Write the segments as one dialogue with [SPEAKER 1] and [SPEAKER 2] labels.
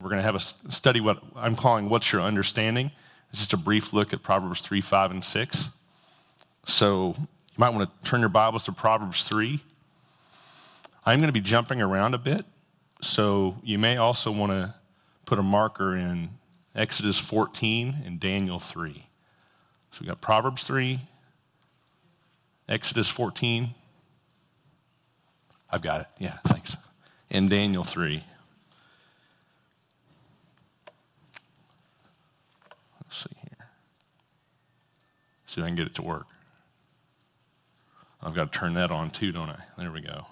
[SPEAKER 1] We're going to have a study what I'm calling What's Your Understanding? It's just a brief look at Proverbs 3, 5, and 6. So you might want to turn your Bibles to Proverbs 3. I'm going to be jumping around a bit, so you may also want to put a marker in Exodus 14 and Daniel 3. So we got Proverbs 3, Exodus 14. I've got it. Yeah, thanks. And Daniel 3. Let's see here. See if I can get it to work. I've got to turn that on too, don't I? There we go.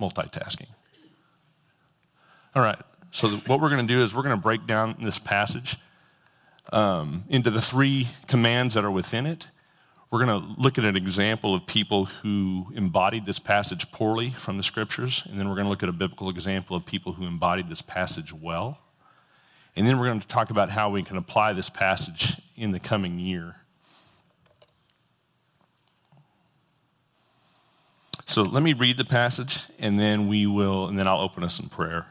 [SPEAKER 1] Multitasking. All right. So, what we're going to do is we're going to break down this passage um, into the three commands that are within it. We're going to look at an example of people who embodied this passage poorly from the scriptures, and then we're going to look at a biblical example of people who embodied this passage well. And then we're going to talk about how we can apply this passage in the coming year. So let me read the passage, and then we will, and then I'll open us in prayer.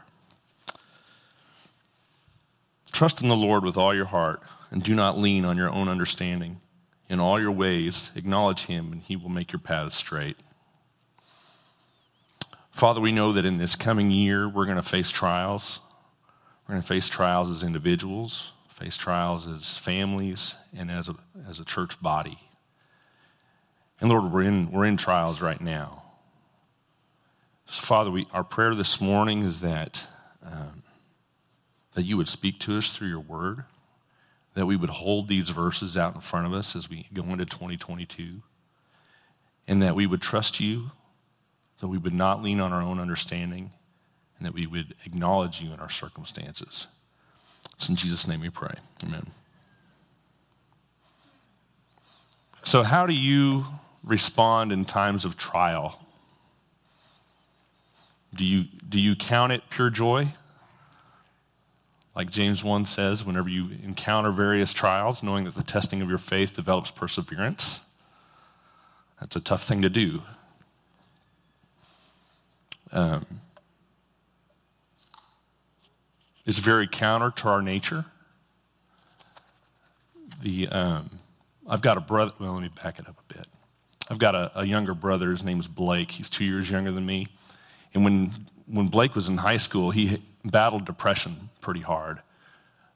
[SPEAKER 1] Trust in the Lord with all your heart, and do not lean on your own understanding. In all your ways, acknowledge him, and he will make your paths straight. Father, we know that in this coming year, we're going to face trials. We're going to face trials as individuals, face trials as families, and as a, as a church body. And Lord, we're in, we're in trials right now. So Father, we, our prayer this morning is that um, that you would speak to us through your word, that we would hold these verses out in front of us as we go into 2022, and that we would trust you, that we would not lean on our own understanding, and that we would acknowledge you in our circumstances. It's in Jesus' name we pray. Amen. So, how do you respond in times of trial? Do you, do you count it pure joy? Like James 1 says, whenever you encounter various trials, knowing that the testing of your faith develops perseverance, that's a tough thing to do. Um, it's very counter to our nature. The, um, I've got a brother, well, let me back it up a bit. I've got a, a younger brother, his name's Blake. He's two years younger than me. And when, when Blake was in high school, he battled depression pretty hard.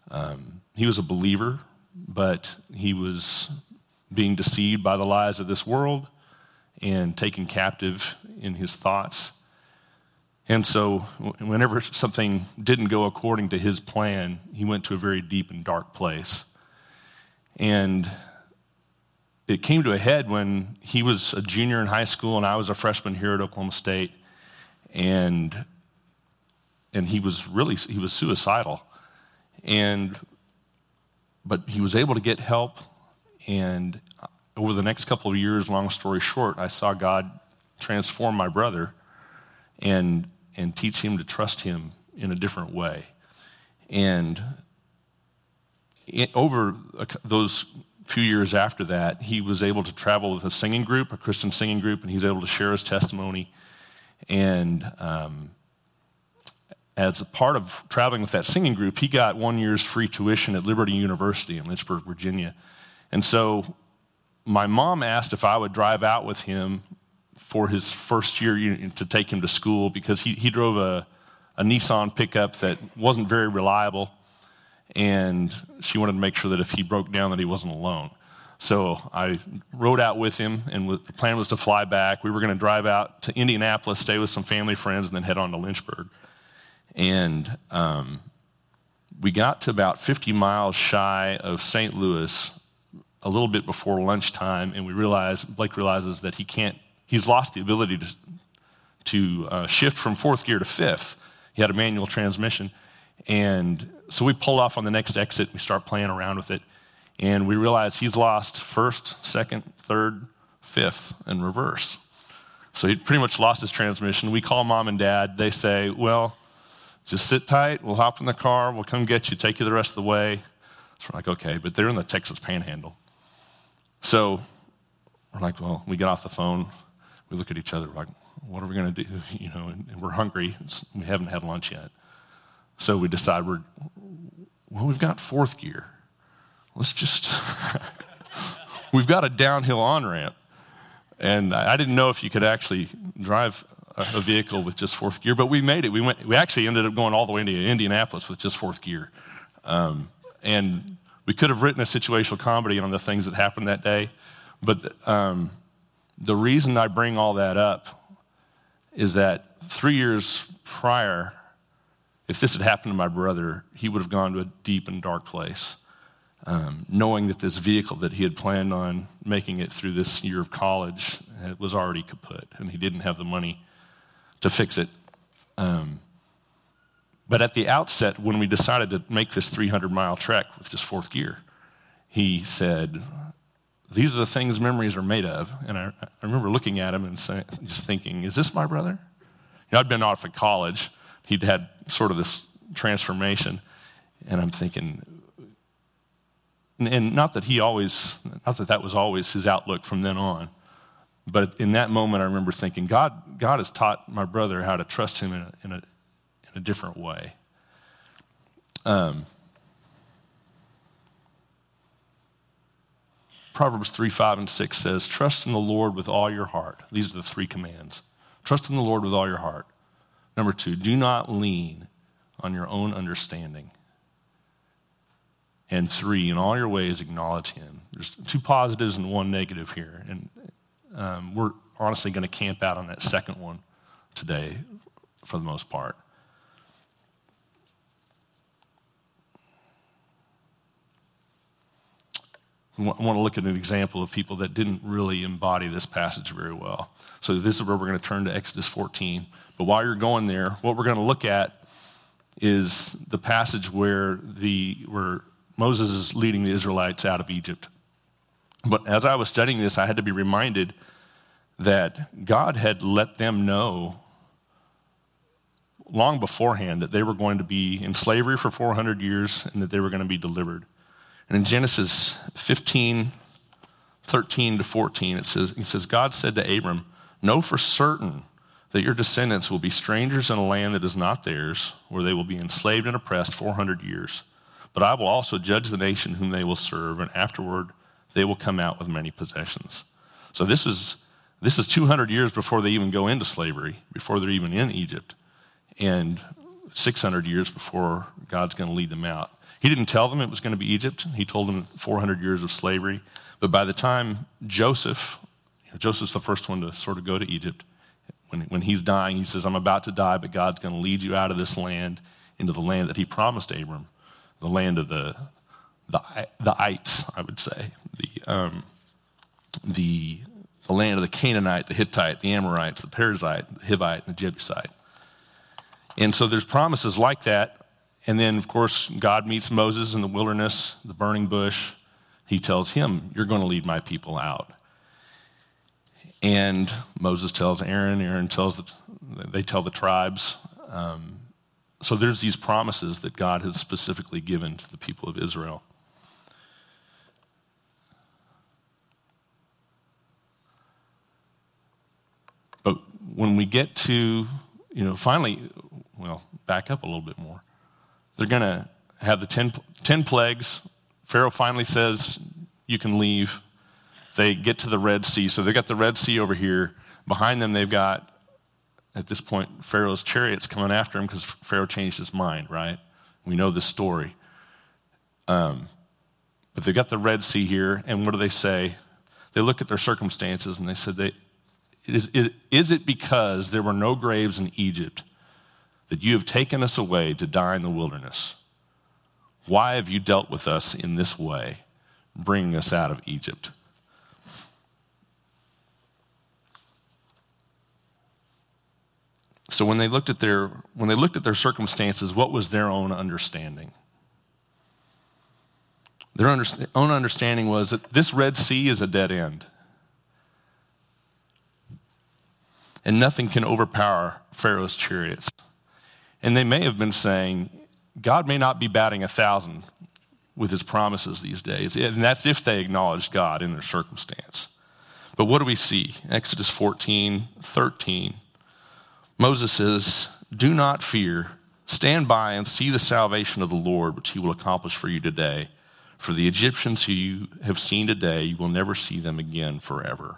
[SPEAKER 1] Um, he was a believer, but he was being deceived by the lies of this world and taken captive in his thoughts. And so, whenever something didn't go according to his plan, he went to a very deep and dark place. And it came to a head when he was a junior in high school and I was a freshman here at Oklahoma State. And and he was really he was suicidal and but he was able to get help and uh, over the next couple of years long story short i saw god transform my brother and and teach him to trust him in a different way and it, over those few years after that he was able to travel with a singing group a christian singing group and he was able to share his testimony and um, as a part of traveling with that singing group, he got one year's free tuition at Liberty University in Lynchburg, Virginia. And so my mom asked if I would drive out with him for his first year to take him to school because he, he drove a, a Nissan pickup that wasn't very reliable. And she wanted to make sure that if he broke down that he wasn't alone. So I rode out with him, and the plan was to fly back. We were going to drive out to Indianapolis, stay with some family friends, and then head on to Lynchburg. And um, we got to about 50 miles shy of St. Louis a little bit before lunchtime, and we realized, Blake realizes that he can't, he's lost the ability to, to uh, shift from fourth gear to fifth. He had a manual transmission. And so we pull off on the next exit, we start playing around with it, and we realize he's lost first, second, third, fifth, and reverse. So he pretty much lost his transmission. We call mom and dad. They say, Well, just sit tight. We'll hop in the car. We'll come get you, take you the rest of the way. So we're like, okay, but they're in the Texas panhandle. So we're like, well, we get off the phone. We look at each other, like, what are we going to do? You know, and we're hungry. We haven't had lunch yet. So we decide we're, well, we've got fourth gear. Let's just, we've got a downhill on ramp. And I didn't know if you could actually drive a vehicle with just fourth gear, but we made it. We, went, we actually ended up going all the way to Indianapolis with just fourth gear. Um, and we could have written a situational comedy on the things that happened that day, but um, the reason I bring all that up is that three years prior, if this had happened to my brother, he would have gone to a deep and dark place, um, knowing that this vehicle that he had planned on making it through this year of college was already kaput, and he didn't have the money to fix it. Um, but at the outset, when we decided to make this 300 mile trek with just fourth gear, he said, These are the things memories are made of. And I, I remember looking at him and say, just thinking, Is this my brother? You know, I'd been off at college. He'd had sort of this transformation. And I'm thinking, and not that he always, not that that was always his outlook from then on, but in that moment, I remember thinking, God, God has taught my brother how to trust him in a, in a, in a different way. Um, Proverbs 3, 5, and 6 says, Trust in the Lord with all your heart. These are the three commands. Trust in the Lord with all your heart. Number two, do not lean on your own understanding. And three, in all your ways, acknowledge him. There's two positives and one negative here. And um, we're honestly going to camp out on that second one today for the most part. I want to look at an example of people that didn't really embody this passage very well. So, this is where we're going to turn to Exodus 14. But while you're going there, what we're going to look at is the passage where, the, where Moses is leading the Israelites out of Egypt. But as I was studying this, I had to be reminded that God had let them know long beforehand that they were going to be in slavery for 400 years and that they were going to be delivered. And in Genesis 15, 13 to 14, it says, it says, God said to Abram, Know for certain that your descendants will be strangers in a land that is not theirs, where they will be enslaved and oppressed 400 years. But I will also judge the nation whom they will serve, and afterward they will come out with many possessions. So this is this is 200 years before they even go into slavery, before they're even in Egypt, and 600 years before God's going to lead them out. He didn't tell them it was going to be Egypt. He told them 400 years of slavery. But by the time Joseph, you know, Joseph's the first one to sort of go to Egypt, when, when he's dying, he says, I'm about to die, but God's going to lead you out of this land into the land that he promised Abram, the land of the, the, the ites, I would say, the, um, the, the land of the Canaanite, the Hittite, the Amorites, the Perizzite, the Hivite, and the Jebusite. And so there's promises like that. And then, of course, God meets Moses in the wilderness, the burning bush. He tells him, You're going to lead my people out. And Moses tells Aaron, Aaron tells the, they tell the tribes. Um, so there's these promises that God has specifically given to the people of Israel. But when we get to, you know, finally, well, back up a little bit more. They're going to have the ten, ten plagues. Pharaoh finally says, You can leave. They get to the Red Sea. So they've got the Red Sea over here. Behind them, they've got, at this point, Pharaoh's chariots coming after him because Pharaoh changed his mind, right? We know the story. Um, but they've got the Red Sea here, and what do they say? They look at their circumstances and they said, they, is, it, is it because there were no graves in Egypt that you have taken us away to die in the wilderness? Why have you dealt with us in this way, bringing us out of Egypt? So when they looked at their when they looked at their circumstances, what was their own understanding? Their own understanding was that this Red Sea is a dead end. And nothing can overpower Pharaoh's chariots. And they may have been saying, God may not be batting a thousand with his promises these days. And that's if they acknowledged God in their circumstance. But what do we see? Exodus 14, 13 Moses says, Do not fear. Stand by and see the salvation of the Lord, which he will accomplish for you today. For the Egyptians who you have seen today, you will never see them again forever.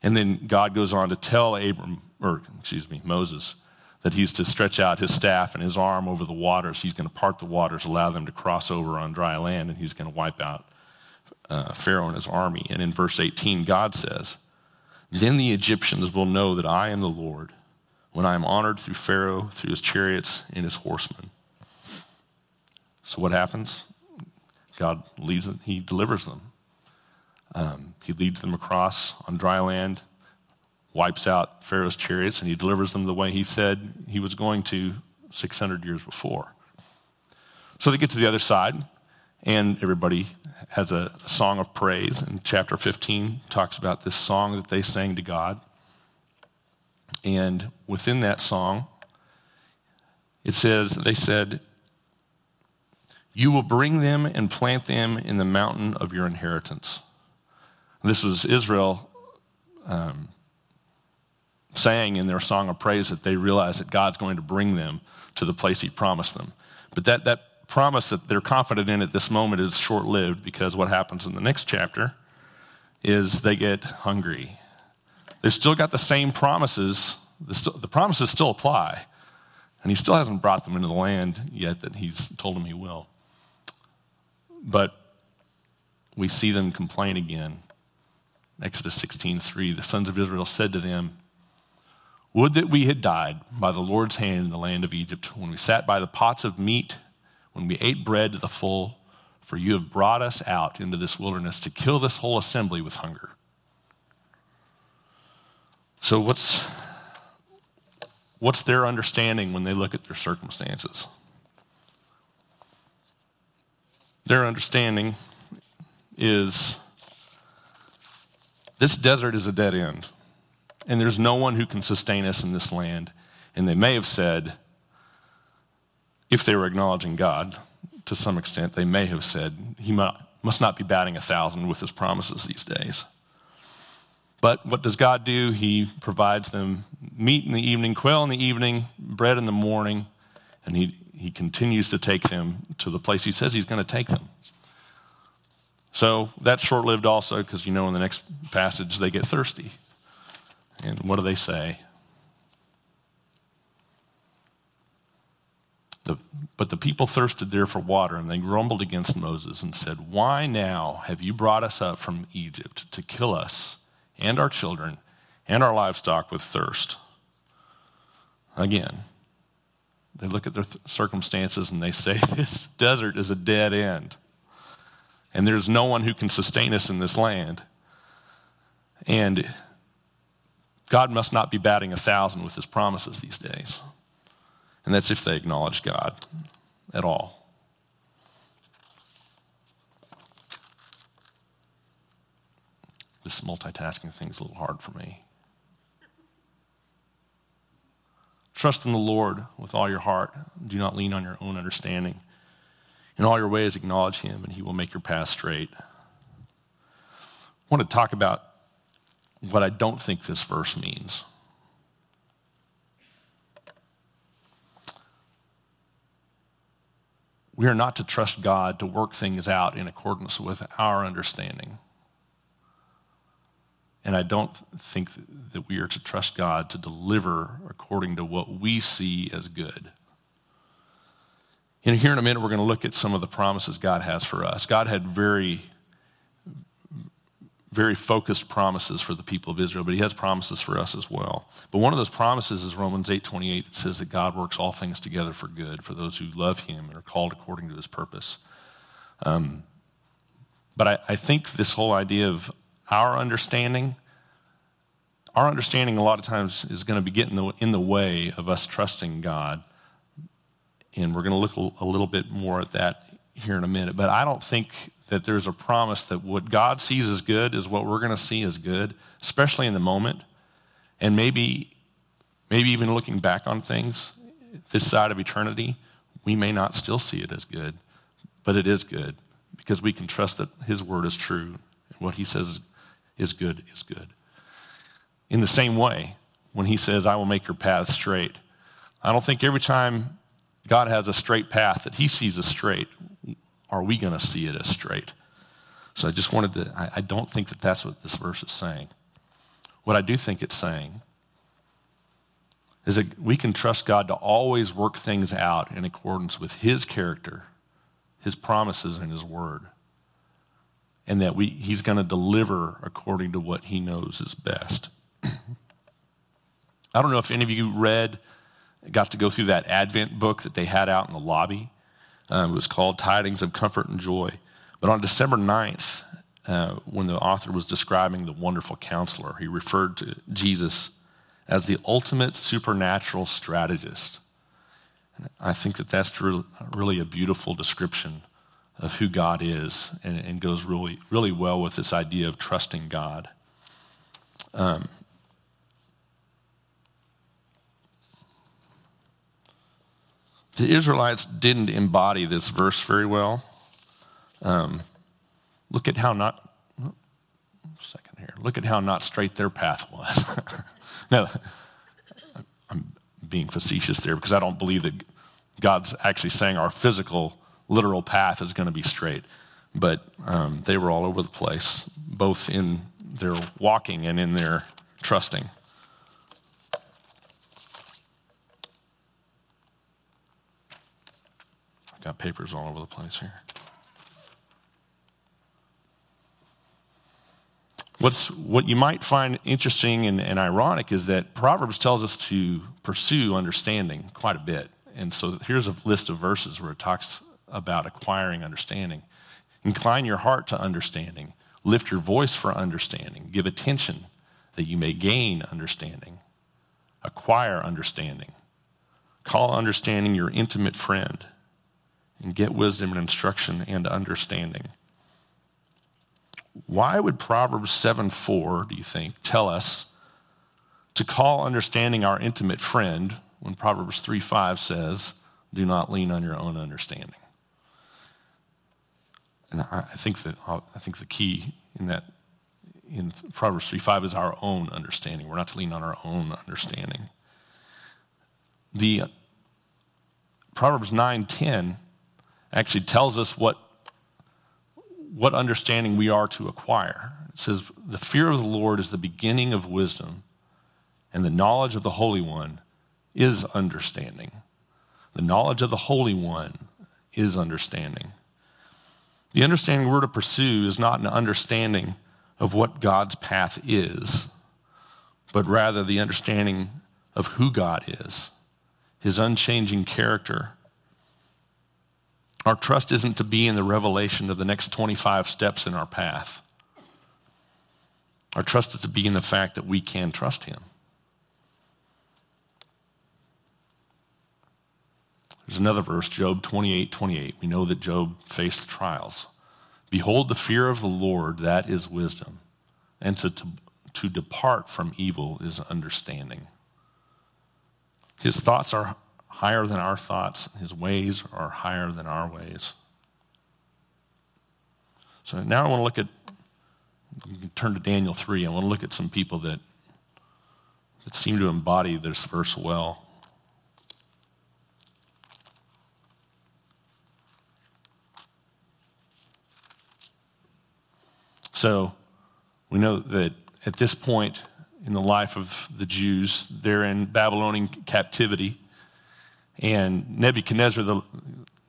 [SPEAKER 1] And then God goes on to tell Abram, or excuse me, Moses, that he's to stretch out his staff and his arm over the waters. He's going to part the waters, allow them to cross over on dry land, and he's going to wipe out uh, Pharaoh and his army. And in verse 18, God says, Then the Egyptians will know that I am the Lord when I am honored through Pharaoh, through his chariots, and his horsemen. So what happens? God leads them, he delivers them. Um, he leads them across on dry land, wipes out Pharaoh's chariots, and he delivers them the way he said he was going to 600 years before. So they get to the other side, and everybody has a song of praise. And chapter 15 talks about this song that they sang to God. And within that song, it says, they said, You will bring them and plant them in the mountain of your inheritance. This was Israel um, saying in their song of praise that they realize that God's going to bring them to the place He promised them. But that, that promise that they're confident in at this moment is short lived because what happens in the next chapter is they get hungry They've still got the same promises. The, the promises still apply. And he still hasn't brought them into the land yet that he's told them he will. But we see them complain again. Exodus 16:3 The sons of Israel said to them, Would that we had died by the Lord's hand in the land of Egypt, when we sat by the pots of meat, when we ate bread to the full, for you have brought us out into this wilderness to kill this whole assembly with hunger. So, what's, what's their understanding when they look at their circumstances? Their understanding is this desert is a dead end, and there's no one who can sustain us in this land. And they may have said, if they were acknowledging God to some extent, they may have said, He must not be batting a thousand with his promises these days. But what does God do? He provides them meat in the evening, quail in the evening, bread in the morning, and he, he continues to take them to the place he says he's going to take them. So that's short lived also because you know in the next passage they get thirsty. And what do they say? The, but the people thirsted there for water, and they grumbled against Moses and said, Why now have you brought us up from Egypt to kill us? and our children and our livestock with thirst. Again, they look at their th- circumstances and they say, This desert is a dead end. And there's no one who can sustain us in this land. And God must not be batting a thousand with his promises these days. And that's if they acknowledge God at all. This multitasking thing is a little hard for me. Trust in the Lord with all your heart. Do not lean on your own understanding. In all your ways, acknowledge Him, and He will make your path straight. I want to talk about what I don't think this verse means. We are not to trust God to work things out in accordance with our understanding. And I don't think that we are to trust God to deliver according to what we see as good. And here in a minute, we're going to look at some of the promises God has for us. God had very, very focused promises for the people of Israel, but he has promises for us as well. But one of those promises is Romans 8:28 that says that God works all things together for good for those who love him and are called according to his purpose. Um, but I, I think this whole idea of our understanding, our understanding a lot of times is going to be getting in the, in the way of us trusting God. And we're going to look a little bit more at that here in a minute. But I don't think that there's a promise that what God sees as good is what we're going to see as good, especially in the moment. And maybe, maybe even looking back on things this side of eternity, we may not still see it as good, but it is good because we can trust that His word is true and what He says is good is good. In the same way, when he says, I will make your path straight. I don't think every time God has a straight path that he sees as straight, are we going to see it as straight? So I just wanted to, I, I don't think that that's what this verse is saying. What I do think it's saying is that we can trust God to always work things out in accordance with his character, his promises, and his word. And that we, he's going to deliver according to what he knows is best. I don't know if any of you read, got to go through that Advent book that they had out in the lobby. Um, it was called Tidings of Comfort and Joy. But on December 9th, uh, when the author was describing the wonderful counselor, he referred to Jesus as the ultimate supernatural strategist. And I think that that's really a beautiful description of who God is and, and goes really, really well with this idea of trusting God. Um, the Israelites didn't embody this verse very well. Um, look at how not, second here, look at how not straight their path was. now, I'm being facetious there because I don't believe that God's actually saying our physical, literal path is going to be straight. But um, they were all over the place, both in their walking and in their trusting. Got papers all over the place here. What's, what you might find interesting and, and ironic is that Proverbs tells us to pursue understanding quite a bit. And so here's a list of verses where it talks about acquiring understanding. Incline your heart to understanding. Lift your voice for understanding. Give attention that you may gain understanding. Acquire understanding. Call understanding your intimate friend. And get wisdom and instruction and understanding. Why would Proverbs 7 4, do you think, tell us to call understanding our intimate friend when Proverbs 3 5 says, do not lean on your own understanding? And I think that I think the key in that in Proverbs 3 5 is our own understanding. We're not to lean on our own understanding. The Proverbs 9 10 actually tells us what what understanding we are to acquire. It says, The fear of the Lord is the beginning of wisdom, and the knowledge of the Holy One is understanding. The knowledge of the Holy One is understanding. The understanding we're to pursue is not an understanding of what God's path is, but rather the understanding of who God is, his unchanging character, our trust isn't to be in the revelation of the next 25 steps in our path. Our trust is to be in the fact that we can trust Him. There's another verse, Job 28 28. We know that Job faced trials. Behold, the fear of the Lord, that is wisdom, and to, to, to depart from evil is understanding. His thoughts are higher than our thoughts. His ways are higher than our ways. So now I want to look at, you can turn to Daniel 3. I want to look at some people that, that seem to embody this verse well. So we know that at this point in the life of the Jews, they're in Babylonian captivity. And Nebuchadnezzar, the,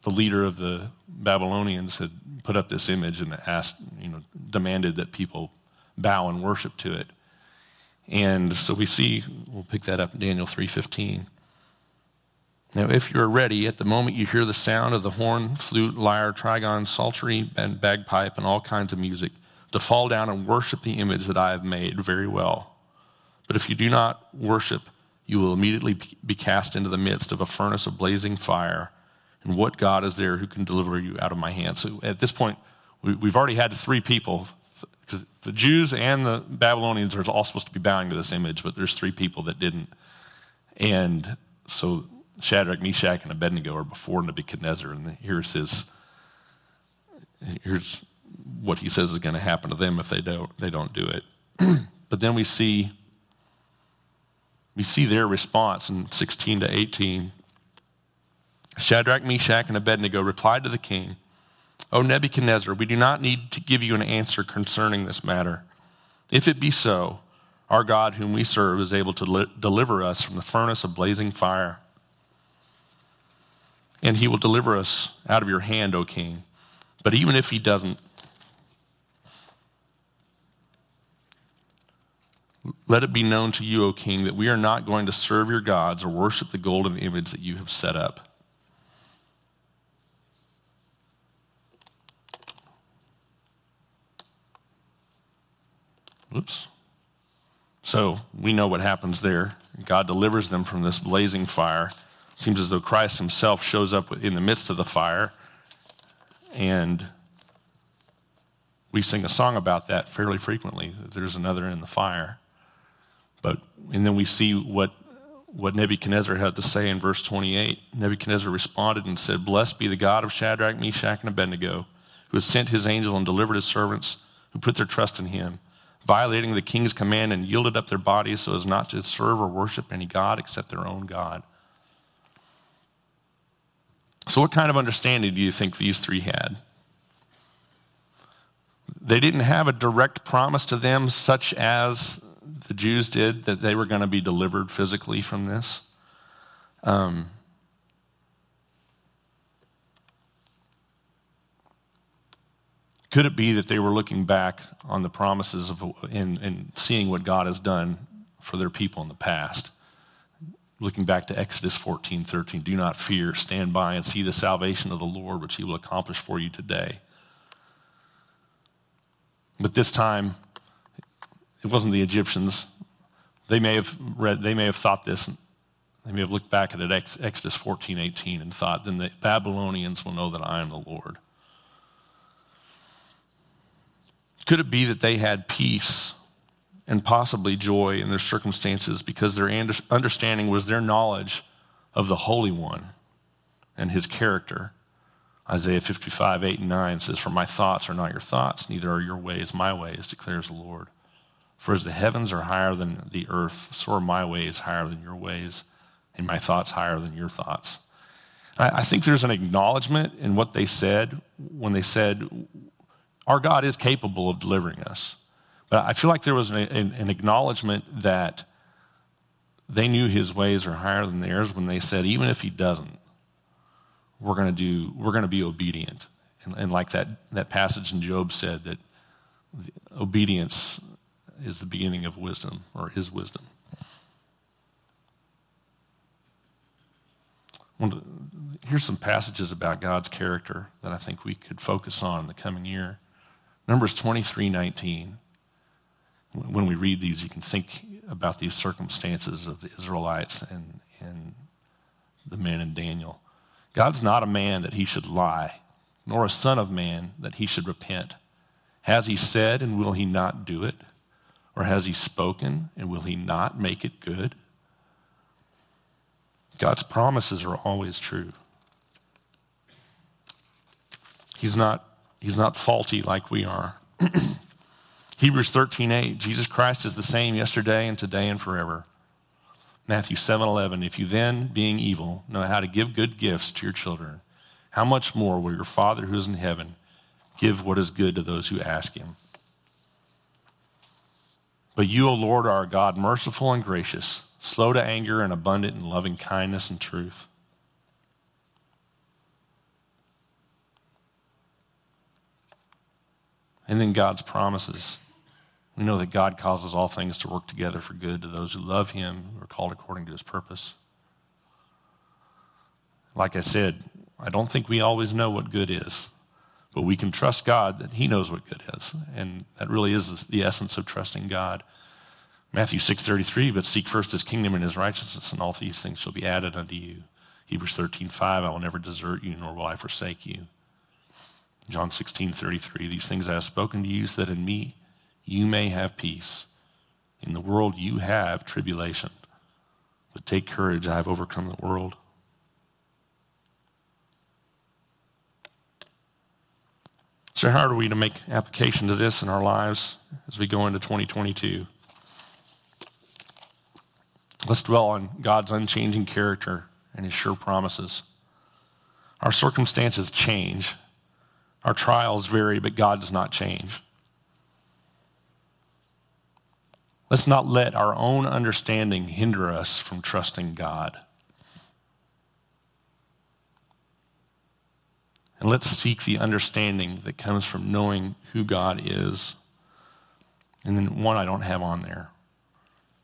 [SPEAKER 1] the leader of the Babylonians, had put up this image and asked, you know, demanded that people bow and worship to it. And so we see, we'll pick that up in Daniel 3.15. Now, if you're ready, at the moment you hear the sound of the horn, flute, lyre, trigon, psaltery, and bagpipe, and all kinds of music, to fall down and worship the image that I have made very well. But if you do not worship, you will immediately be cast into the midst of a furnace of blazing fire. And what God is there who can deliver you out of my hand? So at this point, we've already had three people. Because the Jews and the Babylonians are all supposed to be bowing to this image, but there's three people that didn't. And so Shadrach, Meshach, and Abednego are before Nebuchadnezzar, and here's his. Here's what he says is going to happen to them if they don't they don't do it. but then we see We see their response in 16 to 18. Shadrach, Meshach, and Abednego replied to the king, O Nebuchadnezzar, we do not need to give you an answer concerning this matter. If it be so, our God, whom we serve, is able to li- deliver us from the furnace of blazing fire. And he will deliver us out of your hand, O king. But even if he doesn't, let it be known to you, O king, that we are not going to serve your gods or worship the golden image that you have set up. Oops. So we know what happens there. God delivers them from this blazing fire. Seems as though Christ himself shows up in the midst of the fire. And we sing a song about that fairly frequently. There's another in the fire. But, and then we see what, what Nebuchadnezzar had to say in verse 28. Nebuchadnezzar responded and said, Blessed be the God of Shadrach, Meshach, and Abednego, who has sent his angel and delivered his servants who put their trust in him violating the king's command and yielded up their bodies so as not to serve or worship any God except their own God. So, what kind of understanding do you think these three had? They didn't have a direct promise to them, such as the Jews did, that they were going to be delivered physically from this. Um, Could it be that they were looking back on the promises of, and, seeing what God has done for their people in the past? Looking back to Exodus 14, 13, do not fear, stand by and see the salvation of the Lord, which he will accomplish for you today. But this time, it wasn't the Egyptians. They may have read, they may have thought this, they may have looked back at it, Exodus 14, 18, and thought, then the Babylonians will know that I am the Lord. Could it be that they had peace and possibly joy in their circumstances because their understanding was their knowledge of the Holy One and his character? Isaiah 55, 8 and 9 says, For my thoughts are not your thoughts, neither are your ways my ways, declares the Lord. For as the heavens are higher than the earth, so are my ways higher than your ways, and my thoughts higher than your thoughts. I think there's an acknowledgement in what they said when they said, our God is capable of delivering us. But I feel like there was an, an, acknowledgement that they knew his ways are higher than theirs when they said, even if he doesn't, we're going to do, we're going to be obedient. And, and, like that, that passage in Job said, that obedience is the beginning of wisdom, or is wisdom. Here's some passages about God's character that I think we could focus on in the coming year. Numbers 23 19. When we read these, you can think about these circumstances of the Israelites and, and the men in Daniel. God's not a man that he should lie, nor a son of man that he should repent. Has he said, and will he not do it? Or has he spoken, and will he not make it good? God's promises are always true. He's not He's not faulty like we are. Hebrews 13:8 Jesus Christ is the same yesterday and today and forever. Matthew 7:11 If you then being evil know how to give good gifts to your children how much more will your father who is in heaven give what is good to those who ask him But you O Lord are God merciful and gracious slow to anger and abundant in loving kindness and truth And then God's promises. We know that God causes all things to work together for good to those who love Him, who are called according to His purpose. Like I said, I don't think we always know what good is, but we can trust God that He knows what good is. And that really is the essence of trusting God. Matthew 6:33, but seek first his kingdom and his righteousness, and all these things shall be added unto you. Hebrews 13:5, I will never desert you, nor will I forsake you. John 16, 33, these things I have spoken to you so that in me you may have peace. In the world you have tribulation. But take courage, I have overcome the world. So, how are we to make application to this in our lives as we go into 2022? Let's dwell on God's unchanging character and his sure promises. Our circumstances change, our trials vary, but God does not change. Let's not let our own understanding hinder us from trusting God. And let's seek the understanding that comes from knowing who God is. And then one I don't have on there.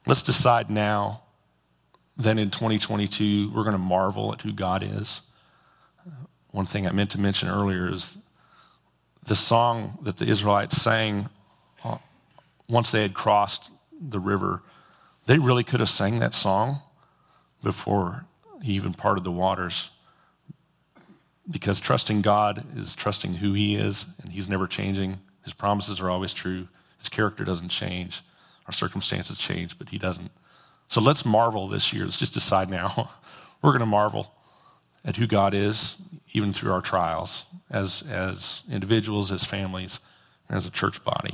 [SPEAKER 1] Let's decide now that in 2022 we're going to marvel at who God is. One thing I meant to mention earlier is the song that the Israelites sang uh, once they had crossed the river. They really could have sang that song before he even parted the waters. Because trusting God is trusting who he is, and he's never changing. His promises are always true. His character doesn't change. Our circumstances change, but he doesn't. So let's marvel this year. Let's just decide now. We're going to marvel at who God is, even through our trials, as, as individuals, as families, and as a church body.